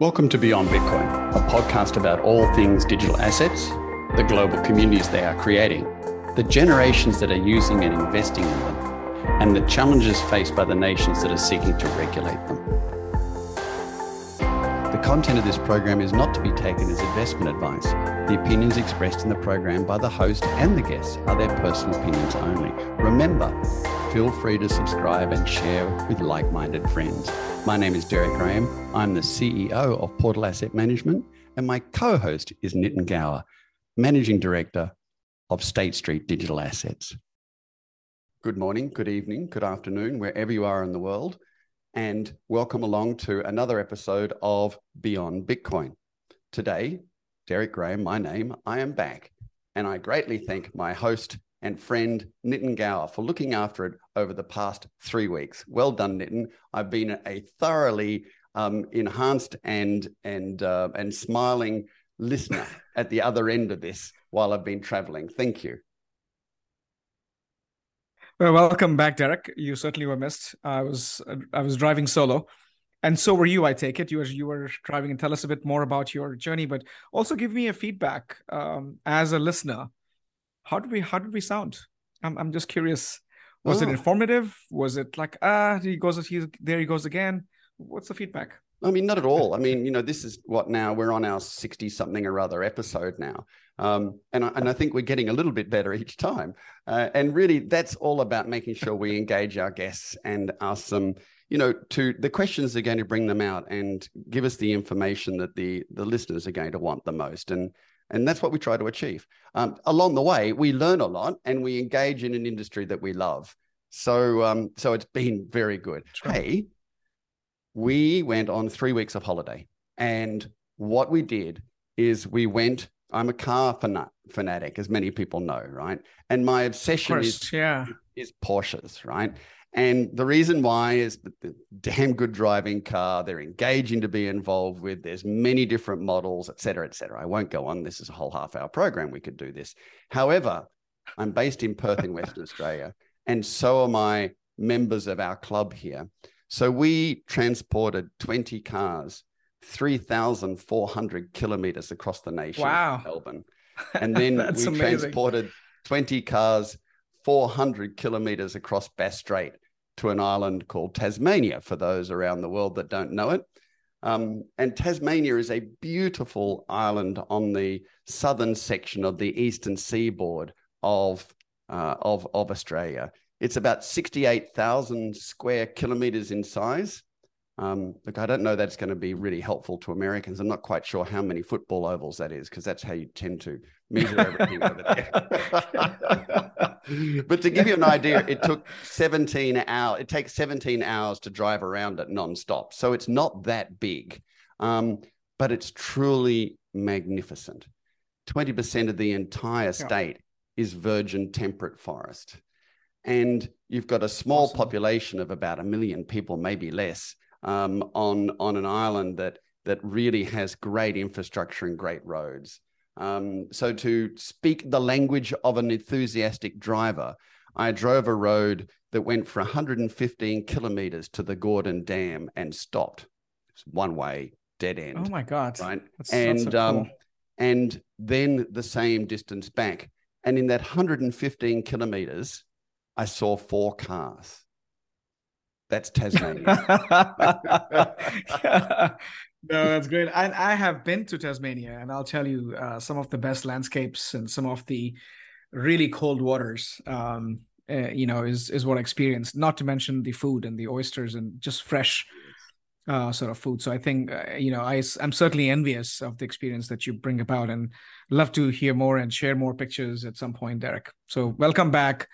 Welcome to Beyond Bitcoin, a podcast about all things digital assets, the global communities they are creating, the generations that are using and investing in them, and the challenges faced by the nations that are seeking to regulate them. The content of this program is not to be taken as investment advice. The opinions expressed in the program by the host and the guests are their personal opinions only. Remember, feel free to subscribe and share with like minded friends. My name is Derek Graham. I'm the CEO of Portal Asset Management, and my co host is Nitin Gaur, Managing Director of State Street Digital Assets. Good morning, good evening, good afternoon, wherever you are in the world, and welcome along to another episode of Beyond Bitcoin. Today, Derek Graham, my name, I am back, and I greatly thank my host and friend Nitin Gaur for looking after it over the past three weeks. Well done, Nitin. I've been a thoroughly um, enhanced and and uh, and smiling listener at the other end of this while I've been traveling. Thank you. Well, welcome back, Derek. You certainly were missed. I was I was driving solo, and so were you. I take it you were you were driving, and tell us a bit more about your journey, but also give me a feedback um, as a listener how did we how did we sound? I'm I'm just curious. Was oh. it informative? Was it like ah he goes he there he goes again? What's the feedback? I mean, not at all. I mean, you know, this is what now we're on our 60 something or other episode now. Um, and, I, and I think we're getting a little bit better each time. Uh, and really, that's all about making sure we engage our guests and ask them, you know, to the questions are going to bring them out and give us the information that the, the listeners are going to want the most. And and that's what we try to achieve. Um, along the way, we learn a lot and we engage in an industry that we love. So, um, so it's been very good. Hey, we went on three weeks of holiday, and what we did is we went. I'm a car fanatic, as many people know, right? And my obsession course, is yeah. is Porsches, right? And the reason why is the damn good driving car. They're engaging to be involved with. There's many different models, et cetera, et cetera. I won't go on. This is a whole half hour program. We could do this. However, I'm based in Perth in Western Australia, and so are my members of our club here. So we transported 20 cars, 3,400 kilometers across the nation. Wow. Melbourne. And then we amazing. transported 20 cars 400 kilometers across Bass Strait to an island called Tasmania, for those around the world that don't know it. Um, and Tasmania is a beautiful island on the southern section of the eastern seaboard of, uh, of, of Australia. It's about 68,000 square kilometers in size. Um, look, I don't know that's going to be really helpful to Americans. I'm not quite sure how many football ovals that is because that's how you tend to measure everything over there. but to give you an idea, it took 17 hours. It takes 17 hours to drive around it nonstop. So it's not that big, um, but it's truly magnificent. 20% of the entire state yeah. is virgin temperate forest. And you've got a small awesome. population of about a million people, maybe less um, on on an island that that really has great infrastructure and great roads. Um, so to speak the language of an enthusiastic driver, I drove a road that went for 115 kilometers to the Gordon Dam and stopped. It's one way, dead end. Oh my god! Right, that's, and that's so cool. um, and then the same distance back, and in that 115 kilometers, I saw four cars. That's Tasmania. no, that's great. And I have been to Tasmania, and I'll tell you uh, some of the best landscapes and some of the really cold waters. Um, uh, you know, is is what I experienced. Not to mention the food and the oysters and just fresh uh, sort of food. So I think uh, you know I I'm certainly envious of the experience that you bring about, and love to hear more and share more pictures at some point, Derek. So welcome back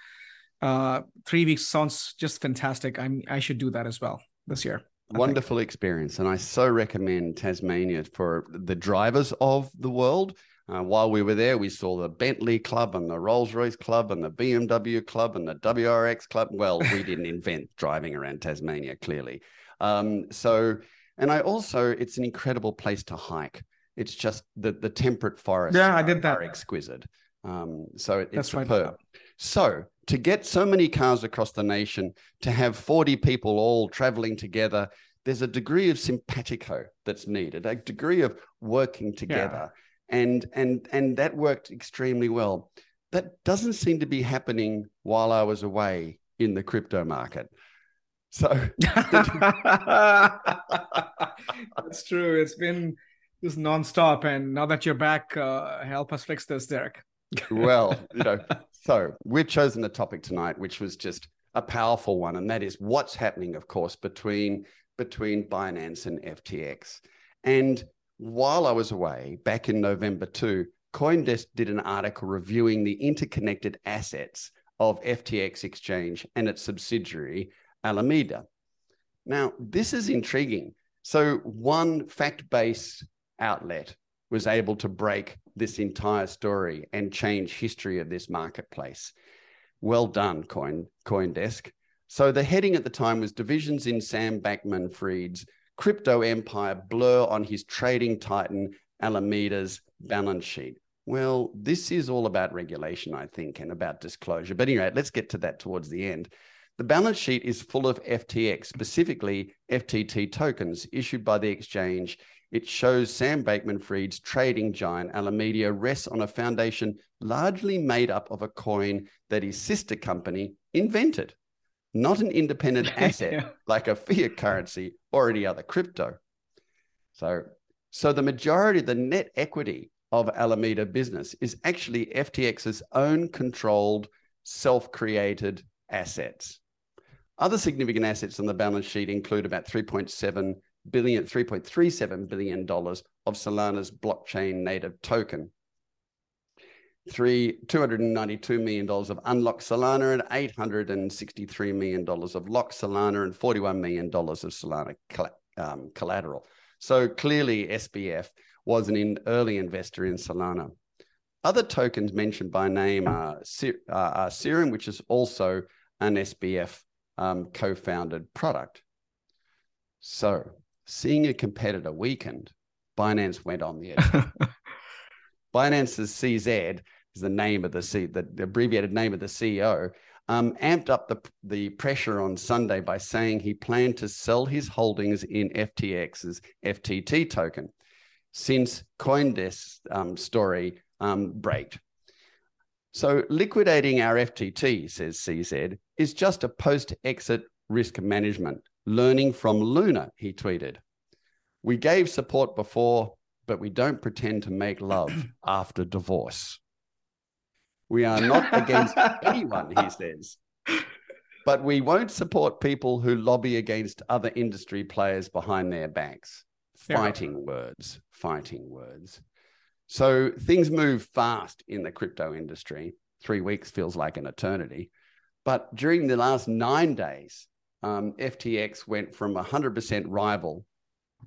uh, three weeks sounds just fantastic. I'm I should do that as well this year. I Wonderful think. experience, and I so recommend Tasmania for the drivers of the world. Uh, while we were there, we saw the Bentley Club and the Rolls Royce Club and the BMW Club and the WRX Club. Well, we didn't invent driving around Tasmania, clearly. Um, so, and I also, it's an incredible place to hike. It's just the the temperate forests. Yeah, I did that. Are exquisite. Um, so it, it's That's superb. Right. So to get so many cars across the nation, to have 40 people all traveling together, there's a degree of simpatico that's needed, a degree of working together. Yeah. And and and that worked extremely well. That doesn't seem to be happening while I was away in the crypto market. So that's true. It's been just nonstop. And now that you're back, uh, help us fix this, Derek. well, you know, so we've chosen a topic tonight, which was just a powerful one, and that is what's happening, of course, between between Binance and FTX. And while I was away back in November too, CoinDesk did an article reviewing the interconnected assets of FTX Exchange and its subsidiary Alameda. Now, this is intriguing. So, one fact based outlet was able to break this entire story and change history of this marketplace. Well done, Coin CoinDesk. So the heading at the time was divisions in Sam Bankman Fried's crypto empire blur on his trading titan Alameda's balance sheet. Well, this is all about regulation, I think, and about disclosure. But anyway, let's get to that towards the end. The balance sheet is full of FTX, specifically FTT tokens issued by the exchange. It shows Sam Bankman Fried's trading giant Alameda rests on a foundation largely made up of a coin that his sister company invented not an independent asset like a fiat currency or any other crypto. So, so the majority of the net equity of Alameda business is actually FTX's own controlled, self-created assets. Other significant assets on the balance sheet include about 3.7 billion, 3.37 billion dollars of Solana's blockchain native token, three $292 million of unlocked Solana and $863 million of locked Solana and $41 million of Solana um, collateral. So clearly SBF was an early investor in Solana. Other tokens mentioned by name are, are Serum, which is also an SBF um, co-founded product. So seeing a competitor weakened, Binance went on the edge. Binance's CZ is the name of the C, the, the abbreviated name of the CEO, um, amped up the, the pressure on Sunday by saying he planned to sell his holdings in FTX's FTT token since CoinDesk's um, story um. So liquidating our FTT, says CZ, is just a post-exit risk management, learning from Luna, he tweeted. We gave support before, but we don't pretend to make love after divorce. We are not against anyone, he says. But we won't support people who lobby against other industry players behind their backs. Fighting words, fighting words. So things move fast in the crypto industry. Three weeks feels like an eternity. But during the last nine days, um, FTX went from a 100% rival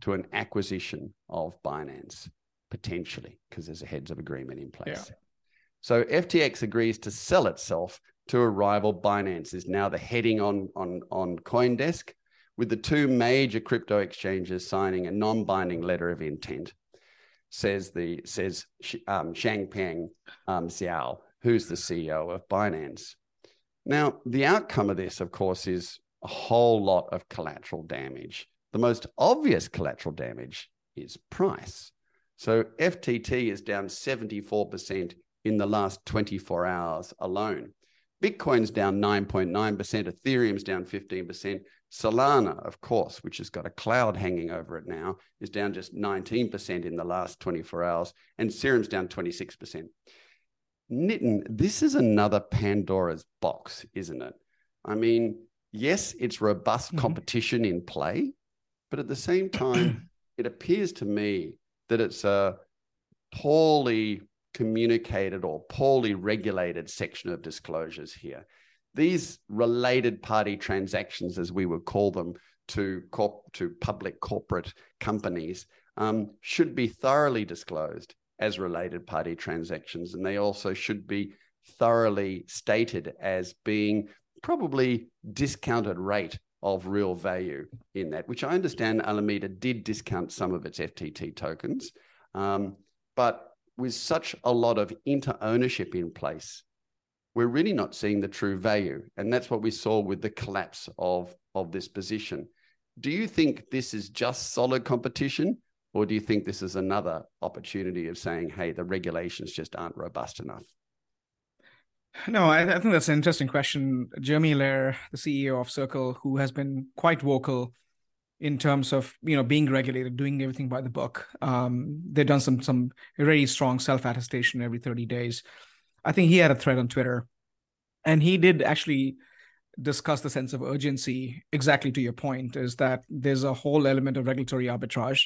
to an acquisition of Binance, potentially, because there's a heads of agreement in place. Yeah. So FTX agrees to sell itself to a rival. Binance is now the heading on, on, on Coindesk, with the two major crypto exchanges signing a non-binding letter of intent. Says the says um, Changpeng um, Zhao, who's the CEO of Binance. Now, the outcome of this, of course, is a whole lot of collateral damage. The most obvious collateral damage is price. So FTT is down 74% in the last 24 hours alone. Bitcoin's down 9.9%, Ethereum's down 15%. Solana, of course, which has got a cloud hanging over it now, is down just 19% in the last 24 hours, and Serum's down 26%. Nitin, this is another Pandora's box, isn't it? I mean, yes, it's robust mm-hmm. competition in play, but at the same time, it appears to me that it's a poorly communicated or poorly regulated section of disclosures here. These related party transactions, as we would call them, to corp- to public corporate companies um, should be thoroughly disclosed as related party transactions, and they also should be thoroughly stated as being probably discounted rate of real value in that, which I understand Alameda did discount some of its FTT tokens, um, but with such a lot of inter ownership in place, we're really not seeing the true value. And that's what we saw with the collapse of, of this position. Do you think this is just solid competition, or do you think this is another opportunity of saying, hey, the regulations just aren't robust enough? No, I, I think that's an interesting question. Jeremy Allaire, the CEO of Circle, who has been quite vocal in terms of you know being regulated, doing everything by the book. Um, they've done some some very strong self attestation every thirty days. I think he had a thread on Twitter, and he did actually discuss the sense of urgency. Exactly to your point, is that there's a whole element of regulatory arbitrage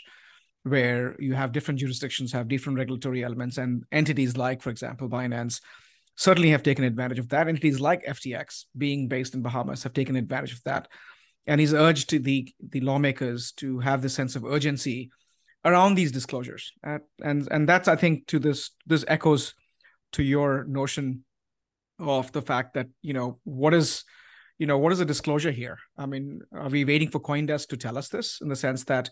where you have different jurisdictions have different regulatory elements, and entities like, for example, Binance certainly have taken advantage of that. Entities like FTX, being based in Bahamas, have taken advantage of that. And he's urged the the lawmakers to have this sense of urgency around these disclosures. Uh, and and that's i think to this this echoes to your notion of the fact that you know what is you know what is a disclosure here? I mean are we waiting for coindesk to tell us this in the sense that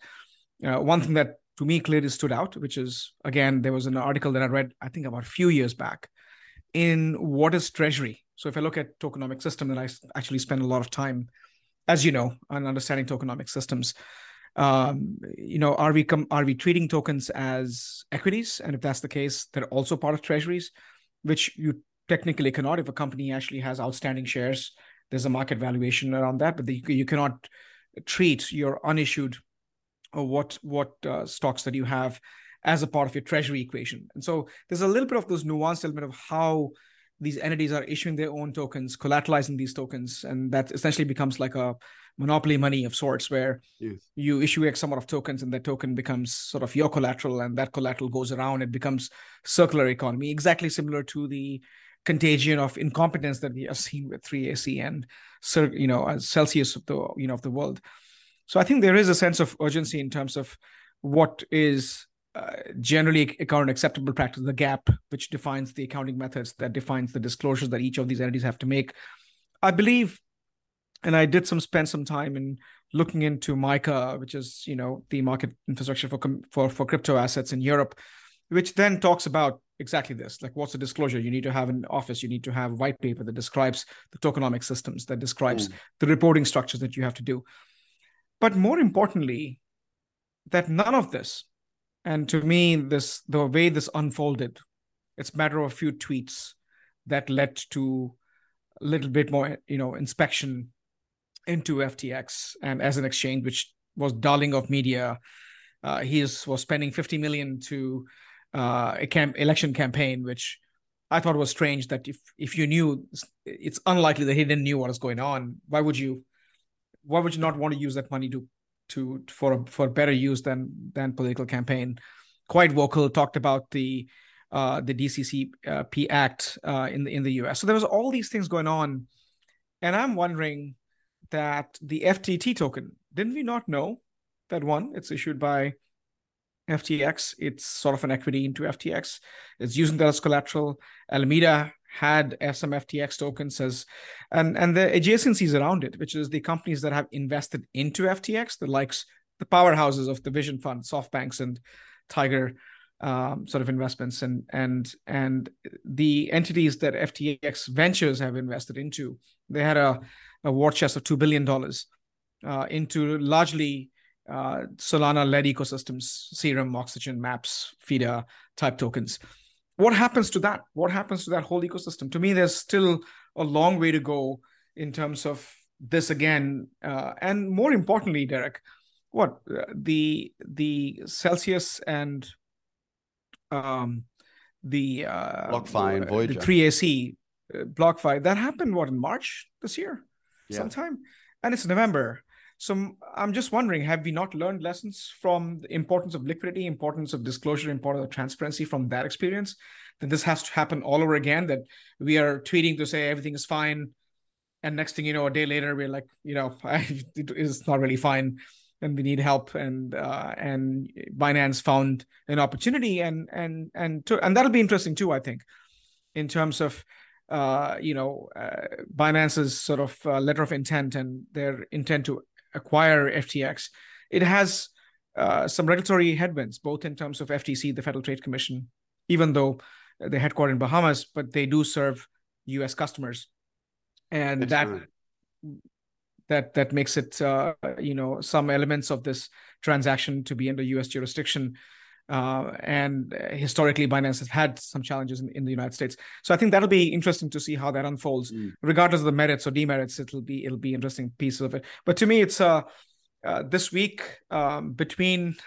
uh, one thing that to me clearly stood out which is again there was an article that i read i think about a few years back in what is treasury so if i look at tokenomic system that i actually spend a lot of time as you know, on understanding tokenomic systems. Um, you know, are we com- are we treating tokens as equities? And if that's the case, they're also part of treasuries, which you technically cannot if a company actually has outstanding shares. There's a market valuation around that, but the, you cannot treat your unissued or what what uh, stocks that you have as a part of your treasury equation. And so there's a little bit of those nuanced element of how these entities are issuing their own tokens, collateralizing these tokens, and that essentially becomes like a monopoly money of sorts, where yes. you issue X amount of tokens, and that token becomes sort of your collateral, and that collateral goes around. It becomes circular economy, exactly similar to the contagion of incompetence that we have seen with 3AC and you know uh, Celsius of the you know of the world. So I think there is a sense of urgency in terms of what is uh, generally account acceptable practice, the gap which defines the accounting methods that defines the disclosures that each of these entities have to make. I believe, and I did some spend some time in looking into MiCA, which is you know the market infrastructure for for for crypto assets in Europe, which then talks about exactly this like what's the disclosure you need to have an office you need to have a white paper that describes the tokenomic systems that describes mm. the reporting structures that you have to do but more importantly that none of this and to me, this the way this unfolded, it's a matter of a few tweets that led to a little bit more, you know, inspection into FTX and as an exchange, which was darling of media. Uh, he is, was spending 50 million to uh, a camp, election campaign, which I thought was strange. That if if you knew, it's unlikely that he didn't knew what was going on. Why would you? Why would you not want to use that money to to for for better use than than political campaign. Quite vocal, talked about the uh, the DCCP Act uh, in the in the U.S. So there was all these things going on, and I'm wondering that the FTT token didn't we not know that one it's issued by FTX. It's sort of an equity into FTX. It's using that as collateral. Alameda had some FTX tokens as and and the adjacencies around it, which is the companies that have invested into FTX, the likes the powerhouses of the Vision Fund, SoftBanks and Tiger um, sort of investments, and and and the entities that FTX Ventures have invested into. They had a, a war chest of two billion dollars uh, into largely uh, Solana led ecosystems, Serum, Oxygen, Maps, FIDA type tokens what happens to that? What happens to that whole ecosystem? To me there's still a long way to go in terms of this again. Uh, and more importantly derek what uh, the the celsius and um the uh BlockFi and Voyager. the 3ac uh, BlockFi that happened what in march this year? Yeah. sometime? And it's november so I'm just wondering, have we not learned lessons from the importance of liquidity, importance of disclosure, importance of transparency from that experience? That this has to happen all over again. That we are tweeting to say everything is fine, and next thing you know, a day later, we're like, you know, it is not really fine, and we need help. And uh, and Binance found an opportunity, and and and to, and that'll be interesting too, I think, in terms of uh, you know, uh, Binance's sort of uh, letter of intent and their intent to acquire FTX, it has uh, some regulatory headwinds, both in terms of FTC, the Federal Trade Commission, even though they're headquartered in Bahamas, but they do serve U.S. customers, and That's that right. that that makes it uh, you know some elements of this transaction to be under U.S. jurisdiction. Uh, and historically, Binance has had some challenges in, in, the United States. So I think that'll be interesting to see how that unfolds, mm. regardless of the merits or demerits. It'll be it'll be interesting piece of it. But to me, it's uh, uh this week um, between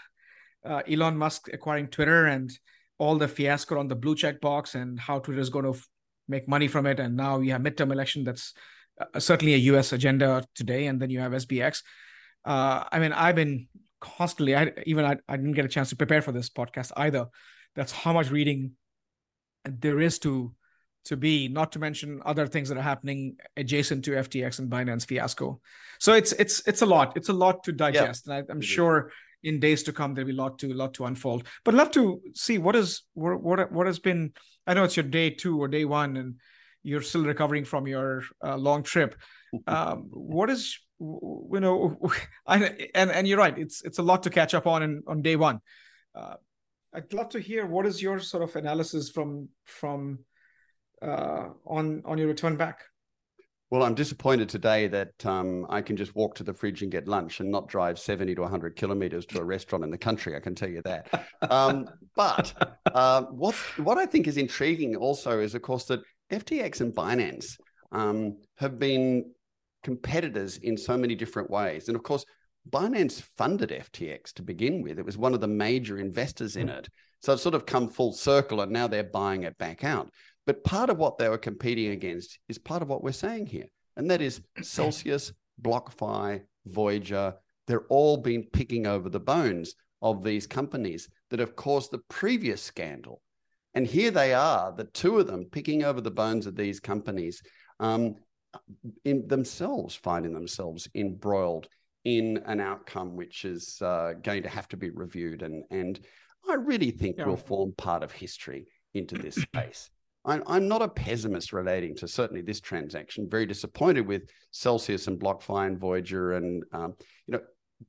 uh, Elon Musk acquiring Twitter and all the fiasco on the blue check box and how Twitter is going to f- make money from it, and now you have midterm election that's uh, certainly a U.S. agenda today, and then you have SBX. I mean, I've been constantly i even I, I didn't get a chance to prepare for this podcast either. That's how much reading there is to to be not to mention other things that are happening adjacent to ftx and binance fiasco. So it's it's it's a lot. It's a lot to digest. Yeah. and I, am sure in days to come there'll be a lot to lot to unfold. But love to see what is what what, what has been i know it's your day two or day one and you're still recovering from your uh, long trip. Um, what is you know, I, and and you're right. It's it's a lot to catch up on in, on day one. Uh, I'd love to hear what is your sort of analysis from from uh, on on your return back. Well, I'm disappointed today that um, I can just walk to the fridge and get lunch and not drive 70 to 100 kilometers to a restaurant in the country. I can tell you that. Um, but uh, what what I think is intriguing also is, of course, that FTX and Binance um, have been competitors in so many different ways. And of course, Binance funded FTX to begin with. It was one of the major investors in it. So it's sort of come full circle and now they're buying it back out. But part of what they were competing against is part of what we're saying here. And that is Celsius, BlockFi, Voyager. They're all been picking over the bones of these companies that have caused the previous scandal. And here they are, the two of them picking over the bones of these companies. Um, themselves finding themselves embroiled in an outcome which is uh, going to have to be reviewed and and I really think yeah. will form part of history into this space. I'm, I'm not a pessimist relating to certainly this transaction. Very disappointed with Celsius and BlockFi and Voyager, and um, you know,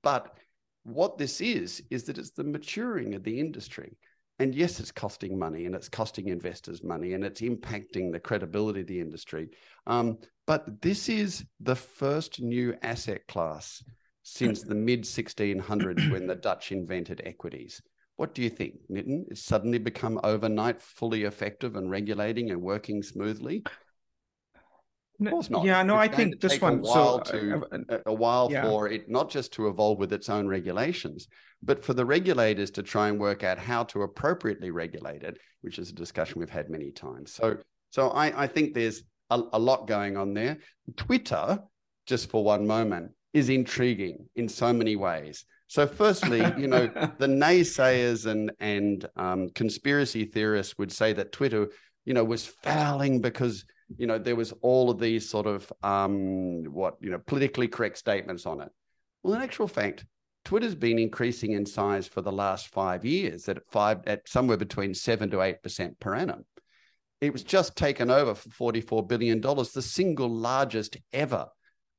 but what this is is that it's the maturing of the industry. And yes, it's costing money and it's costing investors money and it's impacting the credibility of the industry. Um, but this is the first new asset class since the mid 1600s when the Dutch invented equities. What do you think, Nitin? It's suddenly become overnight fully effective and regulating and working smoothly? Of course not. Yeah, no, it's I think this one. A while, so, to, uh, uh, a while yeah. for it not just to evolve with its own regulations, but for the regulators to try and work out how to appropriately regulate it, which is a discussion we've had many times. So, so I, I think there's a, a lot going on there. Twitter, just for one moment, is intriguing in so many ways. So, firstly, you know, the naysayers and and um, conspiracy theorists would say that Twitter, you know, was fouling because you know there was all of these sort of um, what you know politically correct statements on it. Well, in actual fact, Twitter's been increasing in size for the last five years at five at somewhere between seven to eight percent per annum. It was just taken over for $44 billion, the single largest ever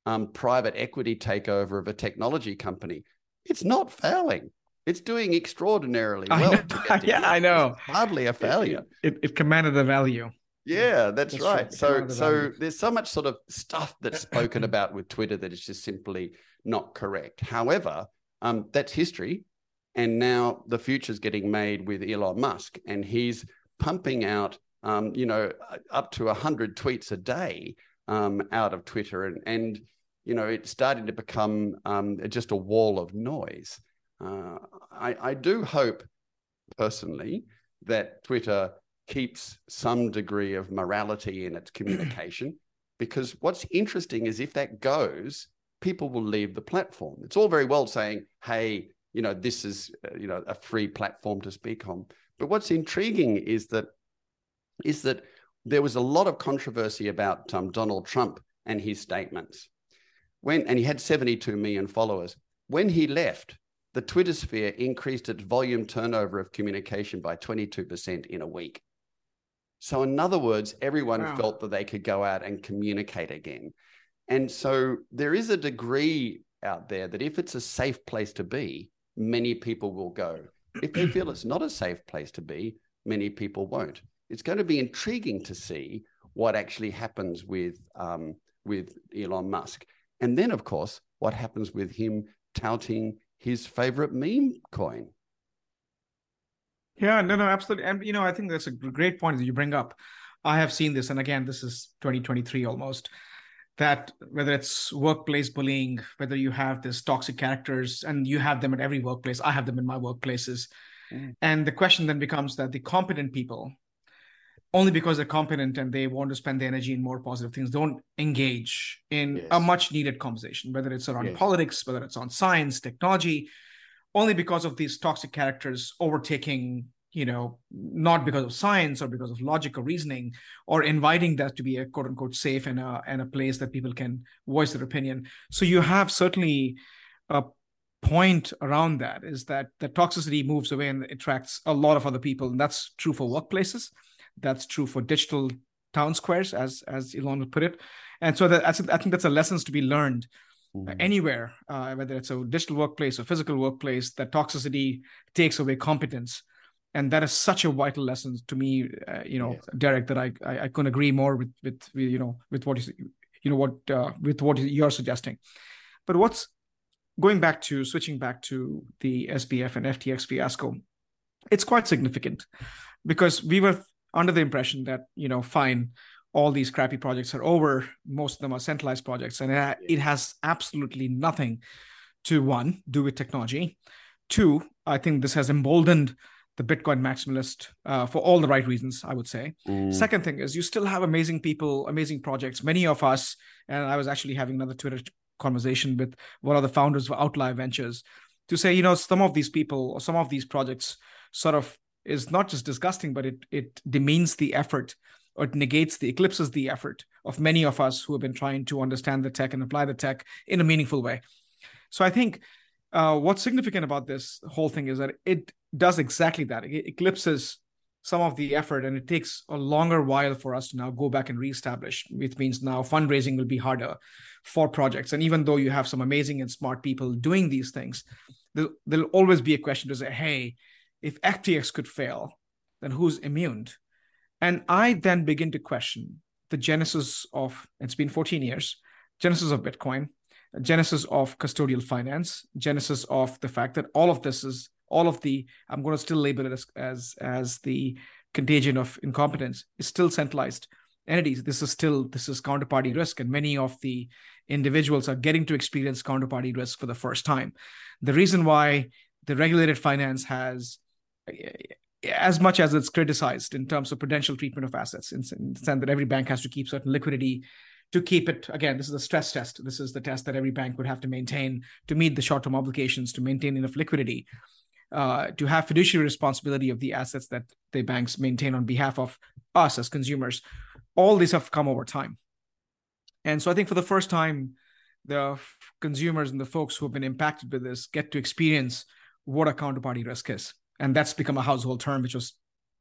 um, private equity takeover of a technology company. It's not failing. It's doing extraordinarily well. yeah, I know. It's hardly a failure. It, it, it, commanded the value. Yeah, that's, that's right. right. So, so there's so much sort of stuff that's spoken about with Twitter that is just simply not correct. However, um, that's history, and now the future's getting made with Elon Musk, and he's pumping out um, you know, up to 100 tweets a day um, out of Twitter. And, and, you know, it's starting to become um, just a wall of noise. Uh, I, I do hope personally that Twitter keeps some degree of morality in its communication because what's interesting is if that goes, people will leave the platform. It's all very well saying, hey, you know, this is, uh, you know, a free platform to speak on. But what's intriguing is that is that there was a lot of controversy about um, Donald Trump and his statements. When and he had 72 million followers. When he left, the Twitter sphere increased its volume turnover of communication by 22% in a week. So, in other words, everyone wow. felt that they could go out and communicate again. And so there is a degree out there that if it's a safe place to be, many people will go. If they feel it's not a safe place to be, many people won't it's going to be intriguing to see what actually happens with um, with Elon Musk. And then, of course, what happens with him touting his favorite meme coin? Yeah, no, no, absolutely. And, you know, I think that's a great point that you bring up. I have seen this, and again, this is 2023 almost. That whether it's workplace bullying, whether you have this toxic characters, and you have them at every workplace, I have them in my workplaces. Mm. And the question then becomes that the competent people only because they're competent and they want to spend their energy in more positive things don't engage in yes. a much needed conversation whether it's around yes. politics whether it's on science technology only because of these toxic characters overtaking you know not because of science or because of logical reasoning or inviting that to be a quote unquote safe and a, and a place that people can voice their opinion. So you have certainly a point around that is that the toxicity moves away and attracts a lot of other people. And that's true for workplaces. That's true for digital town squares, as as Elon would put it. And so that I think that's a lessons to be learned mm-hmm. anywhere, uh, whether it's a digital workplace or physical workplace. That toxicity takes away competence, and that is such a vital lesson to me. Uh, you know, yes. Derek, that I, I, I couldn't agree more with with you know with what is you know what uh, with what you're suggesting. But what's going back to switching back to the SBF and FTX fiasco, it's quite significant because we were under the impression that you know fine all these crappy projects are over most of them are centralized projects and it has absolutely nothing to one do with technology. Two i think this has emboldened the bitcoin maximalist uh, for all the right reasons i would say. Mm. second thing is you still have amazing people amazing projects many of us and i was actually having another twitter conversation with one of the founders of outlier ventures to say you know some of these people or some of these projects sort of is not just disgusting, but it it demeans the effort or it negates the eclipses the effort of many of us who have been trying to understand the tech and apply the tech in a meaningful way. So I think uh, what's significant about this whole thing is that it does exactly that. It eclipses some of the effort and it takes a longer while for us to now go back and reestablish which means now fundraising will be harder for projects and even though you have some amazing and smart people doing these things there'll, there'll always be a question to say hey if FTX could fail, then who's immune? And I then begin to question the genesis of it's been 14 years, genesis of Bitcoin, genesis of custodial finance, genesis of the fact that all of this is all of the I'm going to still label it as as, as the contagion of incompetence is still centralized entities. This is still this is counterparty risk, and many of the individuals are getting to experience counterparty risk for the first time. The reason why the regulated finance has as much as it's criticized in terms of prudential treatment of assets, in, in the sense that every bank has to keep certain liquidity to keep it. Again this is a stress test. This is the test that every bank would have to maintain to meet the short-term obligations to maintain enough liquidity uh, to have fiduciary responsibility of the assets that the banks maintain on behalf of us as consumers. All these have come over time. And so i think for the first time the consumers and the folks who have been impacted with this get to experience what a counterparty risk is and that's become a household term which was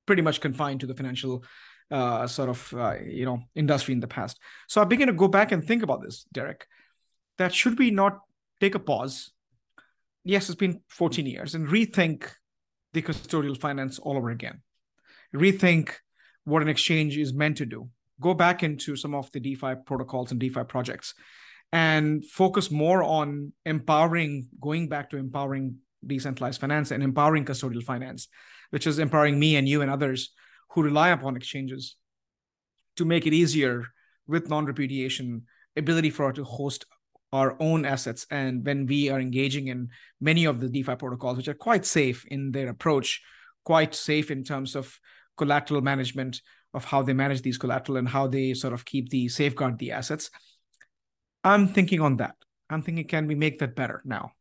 pretty much confined to the financial uh, sort of uh, you know industry in the past. So i begin to go back and think about this derek that should we not take a pause? Yes it's been 14 years and rethink the custodial finance all over again. Rethink what an exchange is meant to do. Go back into some of the defi protocols and defi projects and focus more on empowering going back to empowering decentralized finance and empowering custodial finance, which is empowering me and you and others who rely upon exchanges to make it easier with non-repudiation ability for us to host our own assets. And when we are engaging in many of the defi protocols which are quite safe in their approach quite safe in terms of collateral management of how they manage these collateral and how they sort of keep the safeguard the assets. I'm thinking on that. I'm thinking can we make that better now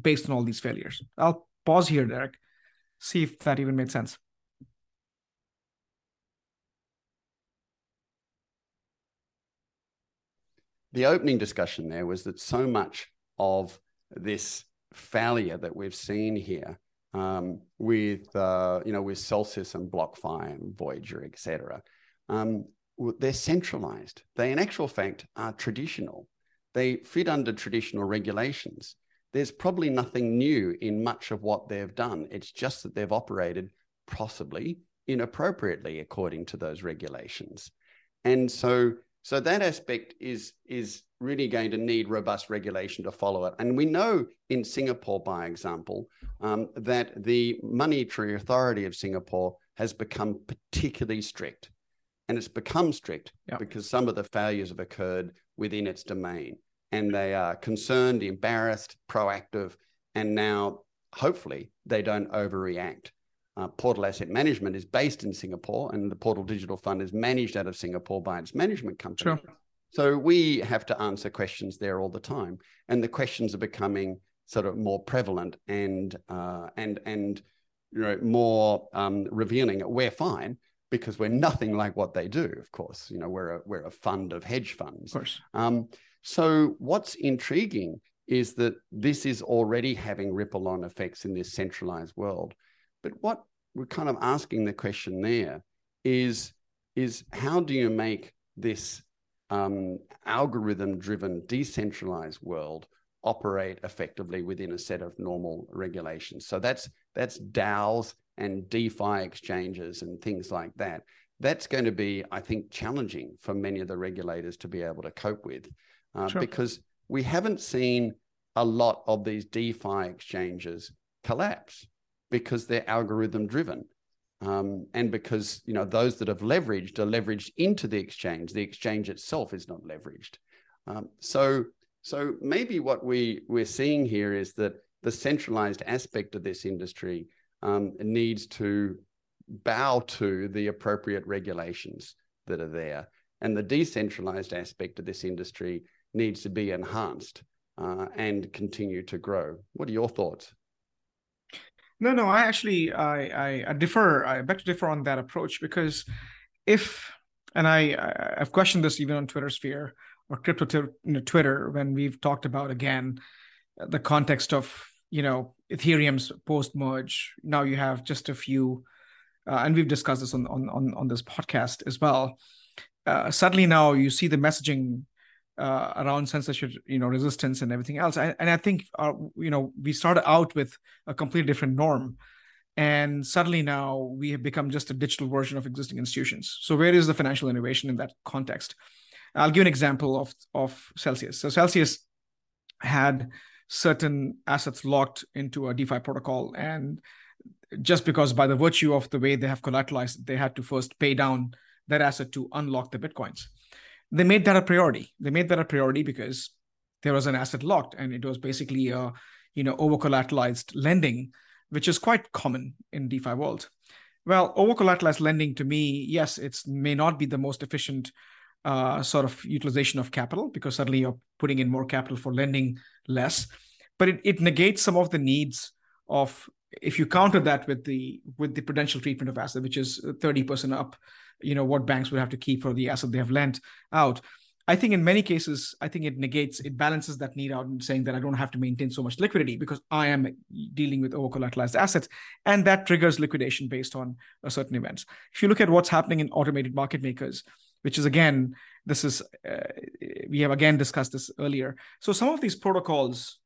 based on all these failures. I'll pause here, Derek, see if that even made sense. The opening discussion there was that so much of this failure that we've seen here um, with uh, you know with Celsius and BlockFi and Voyager, etc. Um, they're centralized. They, in actual fact, are traditional. They fit under traditional regulations there's probably nothing new in much of what they've done. It's just that they've operated possibly inappropriately according to those regulations. And so So that aspect is is really going to need robust regulation to follow it. And we know in Singapore, by example, um, that the Monetary Authority of Singapore has become particularly strict. And it's become strict yep. because some of the failures have occurred within its domain. And they are concerned, embarrassed, proactive, and now hopefully they don't overreact. Uh, Portal Asset Management is based in Singapore, and the Portal Digital Fund is managed out of Singapore by its management company. Sure. So we have to answer questions there all the time, and the questions are becoming sort of more prevalent and uh, and and you know more um, revealing. We're fine because we're nothing like what they do. Of course, you know we're a we're a fund of hedge funds. Of course. Um, so what's intriguing is that this is already having ripple on effects in this centralized world. But what we're kind of asking the question there is, is how do you make this um, algorithm driven, decentralized world operate effectively within a set of normal regulations? So that's that's DAOs and DeFi exchanges and things like that. That's going to be, I think, challenging for many of the regulators to be able to cope with uh, sure. because we haven't seen a lot of these DeFi exchanges collapse because they're algorithm driven. Um, and because you know those that have leveraged are leveraged into the exchange, the exchange itself is not leveraged. Um, so, so maybe what we we're seeing here is that the centralized aspect of this industry um, needs to bow to the appropriate regulations that are there, and the decentralized aspect of this industry needs to be enhanced uh, and continue to grow. What are your thoughts? No, no, I actually I, I, I differ. I beg to differ on that approach because if and I I've questioned this even on Twitter sphere or crypto Twitter when we've talked about again the context of you know Ethereum's post merge. Now you have just a few, uh, and we've discussed this on on on this podcast as well. Uh, suddenly now you see the messaging uh, around censorship, you know, resistance and everything else. I, and I think, uh, you know, we started out with a completely different norm, and suddenly now we have become just a digital version of existing institutions. So where is the financial innovation in that context? I'll give an example of of Celsius. So Celsius had certain assets locked into a DeFi protocol, and just because by the virtue of the way they have collateralized, they had to first pay down that asset to unlock the bitcoins they made that a priority. They made that a priority because there was an asset locked, and it was basically a you know over collateralized lending, which is quite common in DeFi world. Well, over collateralized lending to me, yes, it may not be the most efficient uh, sort of utilization of capital because suddenly you're putting in more capital for lending less, but it, it negates some of the needs of if you counter that with the with the prudential treatment of asset, which is 30% up you know what banks would have to keep for the asset they have lent out I think in many cases, I think it negates, it balances that need out and saying that I don't have to maintain so much liquidity because I am dealing with over collateralized assets. And that triggers liquidation based on a certain events. If you look at what's happening in automated market makers, which is again, this is, uh, we have again discussed this earlier. So some of these protocols,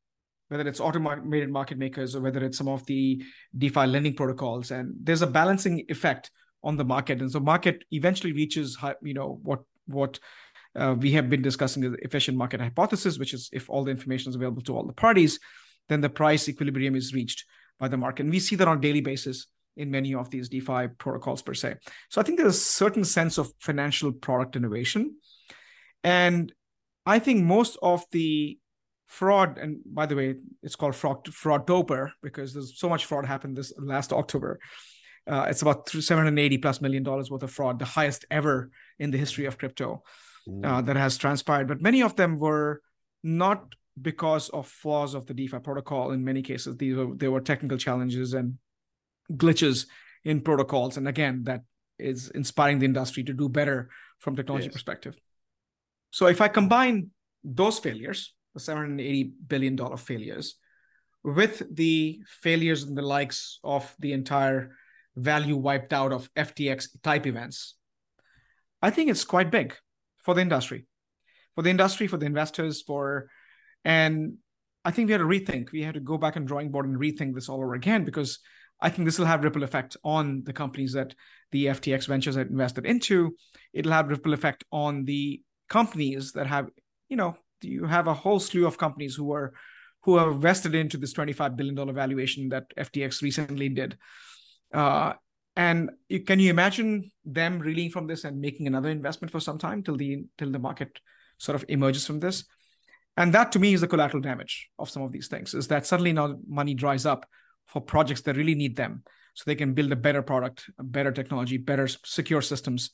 whether it's automated market makers or whether it's some of the DeFi lending protocols, and there's a balancing effect on the market. And so market eventually reaches you know what what uh, we have been discussing the efficient market hypothesis which is if all the information is available to all the parties then the price equilibrium is reached by the market. And we see that on a daily basis in many of these defi protocols per se. So i think there's a certain sense of financial product innovation. And i think most of the fraud and by the way it's called fraud Fraudtober because there's so much fraud happened this last october uh, it's about 780 plus million dollars worth of fraud, the highest ever in the history of crypto uh, that has transpired. But many of them were not because of flaws of the DeFi protocol. In many cases, these were there were technical challenges and glitches in protocols. And again, that is inspiring the industry to do better from technology yes. perspective. So if I combine those failures, the 780 billion dollar failures, with the failures and the likes of the entire value wiped out of FTX type events. I think it's quite big for the industry, for the industry, for the investors, for, and I think we had to rethink. We had to go back on drawing board and rethink this all over again because I think this will have ripple effect on the companies that the FTX ventures had invested into. It'll have ripple effect on the companies that have, you know, you have a whole slew of companies who are who are vested into this 25 billion dollar valuation that FTX recently did. Uh, and you, can you imagine them reeling from this and making another investment for some time till the till the market sort of emerges from this? And that to me is the collateral damage of some of these things is that suddenly now money dries up for projects that really need them so they can build a better product, a better technology, better secure systems.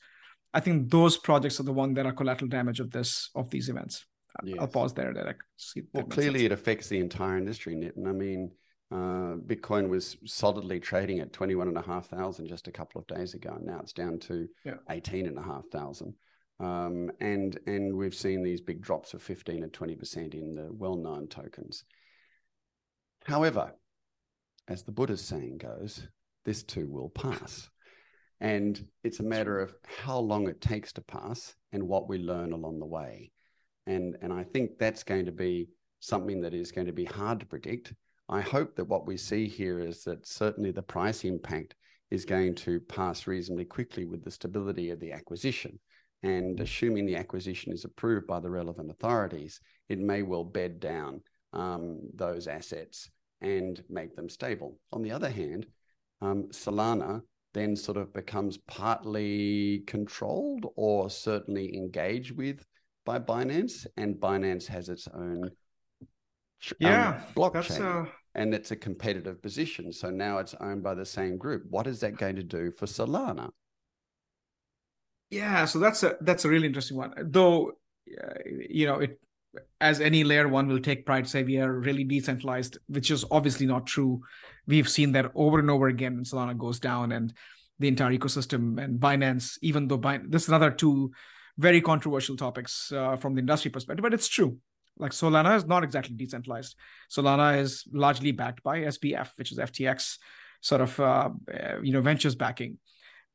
I think those projects are the one that are collateral damage of this of these events. Yes. I'll pause there. That I see. Well, clearly it affects the entire industry, Nitin. I mean, uh, Bitcoin was solidly trading at twenty one and a half thousand just a couple of days ago. And now it's down to yeah. eighteen and a half thousand. Um, and and we've seen these big drops of 15 and 20 percent in the well-known tokens. However, as the Buddha's saying goes, this too will pass. And it's a matter of how long it takes to pass and what we learn along the way. And, and I think that's going to be something that is going to be hard to predict. I hope that what we see here is that certainly the price impact is going to pass reasonably quickly with the stability of the acquisition. And assuming the acquisition is approved by the relevant authorities, it may well bed down um, those assets and make them stable. On the other hand, um, Solana then sort of becomes partly controlled or certainly engaged with by Binance, and Binance has its own um, yeah blockchain. Uh... And it's a competitive position. So now it's owned by the same group. What is that going to do for Solana? Yeah, so that's a that's a really interesting one. Though, uh, you know, it as any layer one will take pride say we are really decentralized which is obviously not true we've seen that over and over again solana goes down and the entire ecosystem and binance even though Bin- this is another two very controversial topics uh, from the industry perspective but it's true like solana is not exactly decentralized solana is largely backed by sbf which is ftx sort of uh, you know ventures backing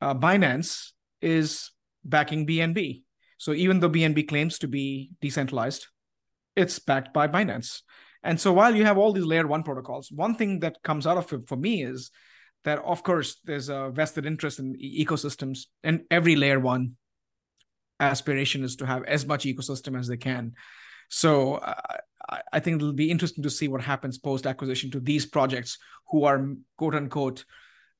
uh, binance is backing bnb so even though bnb claims to be decentralized it's backed by Binance. And so while you have all these layer one protocols, one thing that comes out of it for me is that, of course, there's a vested interest in ecosystems, and every layer one aspiration is to have as much ecosystem as they can. So uh, I think it'll be interesting to see what happens post acquisition to these projects who are quote unquote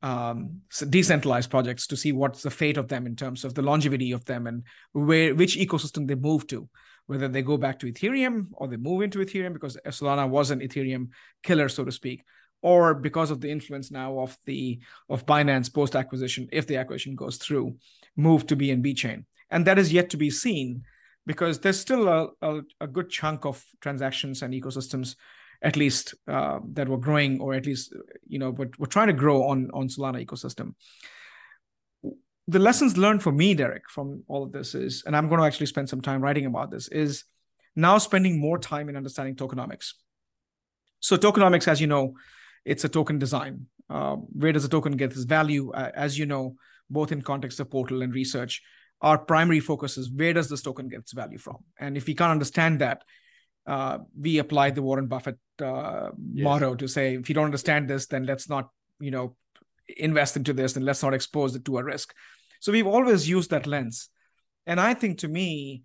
um, decentralized projects to see what's the fate of them in terms of the longevity of them and where which ecosystem they move to. Whether they go back to Ethereum or they move into Ethereum because Solana was an Ethereum killer, so to speak, or because of the influence now of the of Binance post acquisition, if the acquisition goes through, move to BNB chain, and that is yet to be seen because there's still a, a, a good chunk of transactions and ecosystems at least uh, that were growing or at least you know but we're trying to grow on on solana ecosystem the lessons learned for me, Derek, from all of this is, and I'm going to actually spend some time writing about this, is now spending more time in understanding tokenomics. So, tokenomics, as you know, it's a token design. Uh, where does a token get its value? Uh, as you know, both in context of portal and research, our primary focus is where does this token get its value from? And if we can't understand that, uh, we apply the Warren Buffett uh, yes. motto to say, if you don't understand this, then let's not, you know, invest into this and let's not expose it to a risk. So we've always used that lens. And I think to me,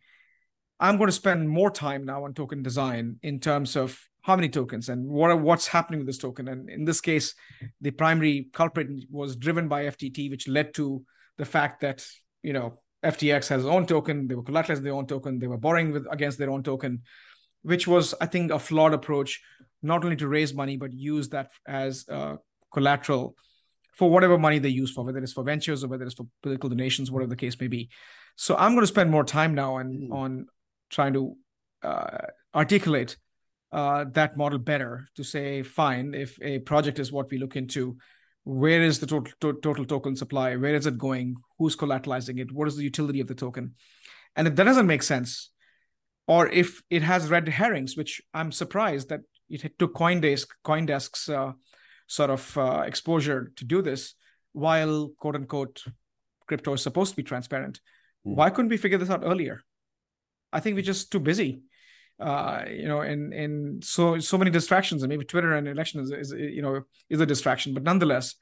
I'm going to spend more time now on token design in terms of how many tokens and what what's happening with this token. And in this case, the primary culprit was driven by FTT, which led to the fact that you know FTX has its own token. They were collateralizing their own token. They were borrowing with against their own token, which was, I think, a flawed approach, not only to raise money but use that as uh, collateral for whatever money they use for, whether it's for ventures or whether it's for political donations, whatever the case may be. So I'm going to spend more time now on mm. on trying to uh, articulate uh, that model better to say, fine, if a project is what we look into, where is the total to- total token supply? Where is it going? Who's collateralizing it? What is the utility of the token? And if that doesn't make sense, or if it has red herrings, which I'm surprised that it took CoinDesk, CoinDesk's uh, sort of uh, exposure to do this while quote unquote crypto is supposed to be transparent. Mm. Why couldn't we figure this out earlier? I think we're just too busy. Uh, you know, and and so so many distractions, and maybe Twitter and election is, is you know is a distraction, but nonetheless,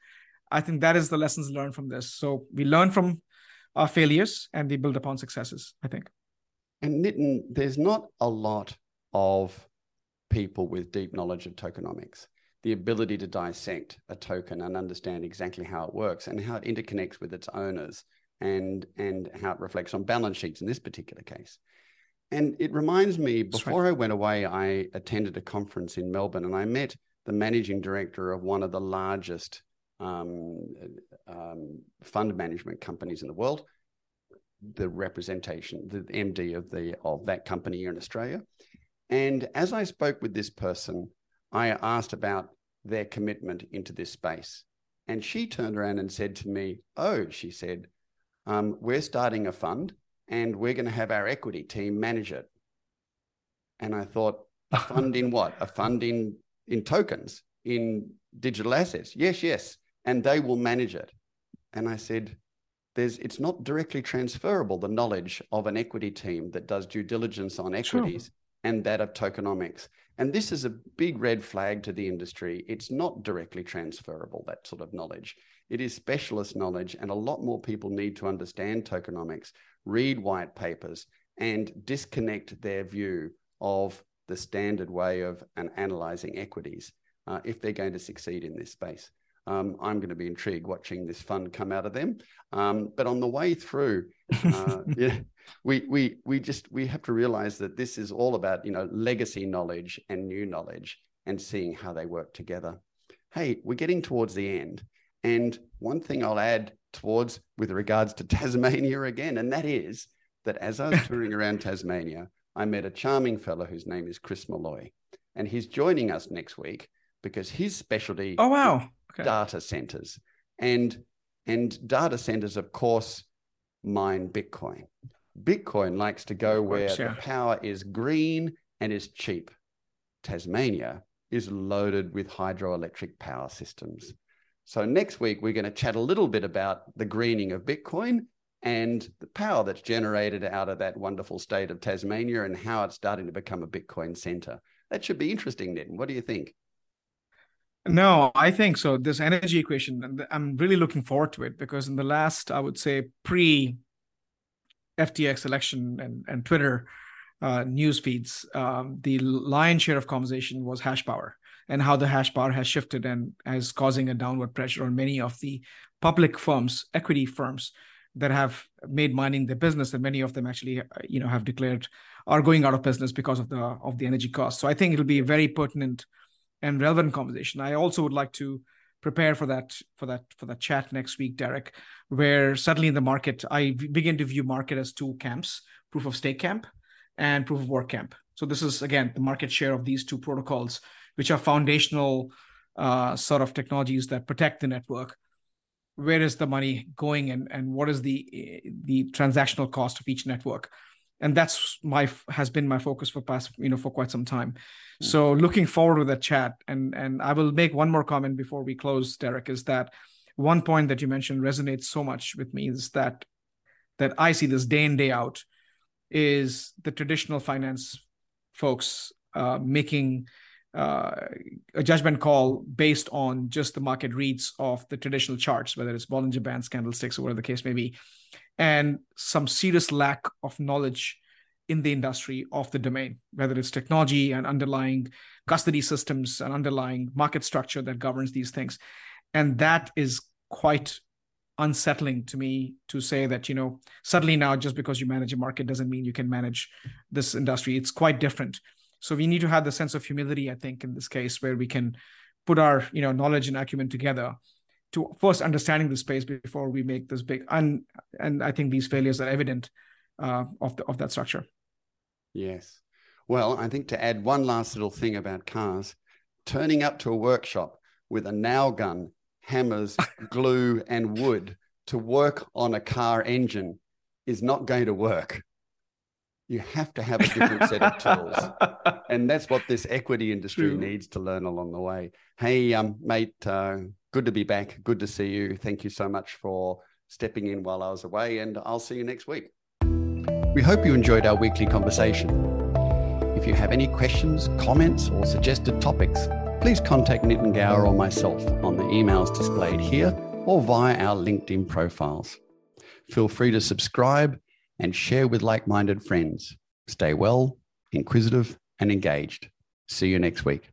I think that is the lessons learned from this. So we learn from our failures and we build upon successes. I think. And Nitin, there's not a lot of people with deep knowledge of tokenomics, the ability to dissect a token and understand exactly how it works and how it interconnects with its owners and, and how it reflects on balance sheets in this particular case. And it reminds me, before right. I went away, I attended a conference in Melbourne and I met the managing director of one of the largest um, um, fund management companies in the world, the representation, the MD of the of that company here in Australia. And as I spoke with this person, I asked about their commitment into this space. And she turned around and said to me, Oh, she said, um, we're starting a fund and we're going to have our equity team manage it. And I thought, a fund in what? A fund in in tokens, in digital assets. Yes, yes. And they will manage it. And I said, there's it's not directly transferable, the knowledge of an equity team that does due diligence on equities sure. and that of tokenomics. And this is a big red flag to the industry. It's not directly transferable, that sort of knowledge. It is specialist knowledge, and a lot more people need to understand tokenomics, read white papers, and disconnect their view of the standard way of an analyzing equities uh, if they're going to succeed in this space. Um, I'm going to be intrigued watching this fund come out of them. Um, but on the way through, uh, yeah, we we we just we have to realize that this is all about you know legacy knowledge and new knowledge and seeing how they work together. Hey, we're getting towards the end, and one thing I'll add towards with regards to Tasmania again, and that is that as I was touring around Tasmania, I met a charming fellow whose name is Chris Malloy, and he's joining us next week because his specialty. Oh wow! Okay. Data centers, and and data centers, of course, mine Bitcoin. Bitcoin likes to go course, where yeah. the power is green and is cheap. Tasmania is loaded with hydroelectric power systems. So next week we're going to chat a little bit about the greening of Bitcoin and the power that's generated out of that wonderful state of Tasmania and how it's starting to become a Bitcoin center. That should be interesting, Nitin. What do you think? No, I think so. This energy equation, I'm really looking forward to it because in the last, I would say, pre FTX election and, and Twitter uh, news feeds, um, the lion's share of conversation was hash power and how the hash power has shifted and is causing a downward pressure on many of the public firms, equity firms that have made mining their business and many of them actually uh, you know have declared are going out of business because of the of the energy cost so i think it'll be a very pertinent and relevant conversation. I also would like to prepare for that for that for that chat next week derek where suddenly in the market i begin to view market as two camps proof of stake camp and proof of work camp. So this is again the market share of these two protocols which are foundational uh, sort of technologies that protect the network. Where is the money going and and what is the the transactional cost of each network? And that's my has been my focus for past you know for quite some time. Mm-hmm. so looking forward to that chat and and i will make one more comment before we close derek is that one point that you mentioned resonates so much with me is that that i see this day in day out is the traditional finance folks uh, making uh, a judgment call based on just the market reads of the traditional charts, whether it's Bollinger Bands, candlesticks, or whatever the case may be, and some serious lack of knowledge in the industry of the domain, whether it's technology and underlying custody systems and underlying market structure that governs these things. And that is quite unsettling to me to say that, you know, suddenly now just because you manage a market doesn't mean you can manage this industry. It's quite different. So we need to have the sense of humility, I think, in this case, where we can put our you know knowledge and acumen together to first understanding the space before we make this big and and I think these failures are evident uh, of the, of that structure. Yes. Well, I think to add one last little thing about cars, turning up to a workshop with a nail gun, hammers, glue, and wood to work on a car engine is not going to work you have to have a different set of tools. And that's what this equity industry True. needs to learn along the way. Hey, um, mate, uh, good to be back. Good to see you. Thank you so much for stepping in while I was away, and I'll see you next week. We hope you enjoyed our weekly conversation. If you have any questions, comments, or suggested topics, please contact Nitin Gaur or myself on the emails displayed here or via our LinkedIn profiles. Feel free to subscribe and share with like minded friends. Stay well, inquisitive, and engaged. See you next week.